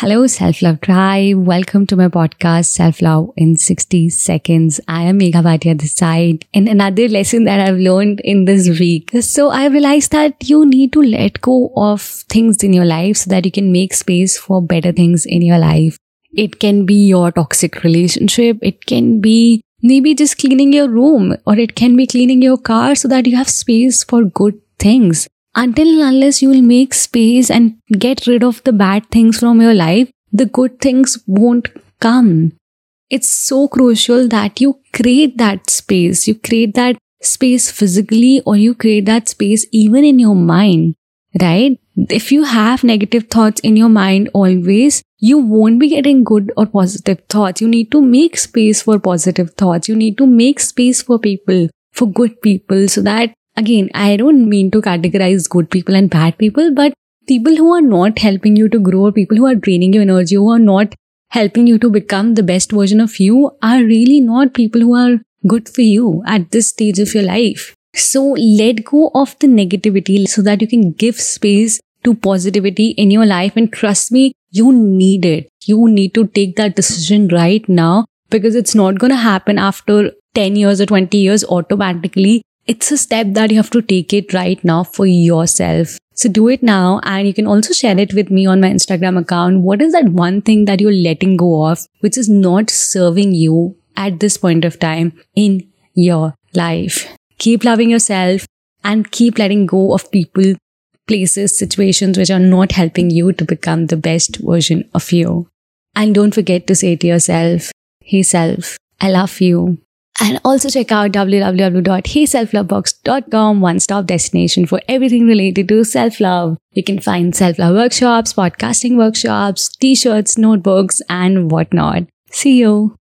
Hello, Self Love Tribe. Welcome to my podcast, Self Love in 60 Seconds. I am Megha Bhatia this side. And another lesson that I've learned in this week. So I realized that you need to let go of things in your life so that you can make space for better things in your life. It can be your toxic relationship. It can be maybe just cleaning your room or it can be cleaning your car so that you have space for good things until and unless you will make space and get rid of the bad things from your life, the good things won't come. It's so crucial that you create that space. You create that space physically or you create that space even in your mind, right? If you have negative thoughts in your mind always, you won't be getting good or positive thoughts. You need to make space for positive thoughts. You need to make space for people, for good people so that again, I don't mean to categorize good people and bad people, but people who are not helping you to grow, people who are draining your energy, who are not helping you to become the best version of you, are really not people who are good for you at this stage of your life. So let go of the negativity so that you can give space to positivity in your life. And trust me, you need it. You need to take that decision right now because it's not going to happen after 10 years or 20 years automatically it's a step that you have to take it right now for yourself. So do it now and you can also share it with me on my Instagram account. What is that one thing that you're letting go of which is not serving you at this point of time in your life? Keep loving yourself and keep letting go of people, places, situations which are not helping you to become the best version of you. And don't forget to say to yourself, Hey self, I love you. And also check out www.heyselflovebox.com, one stop destination for everything related to self love. You can find self love workshops, podcasting workshops, t shirts, notebooks, and whatnot. See you.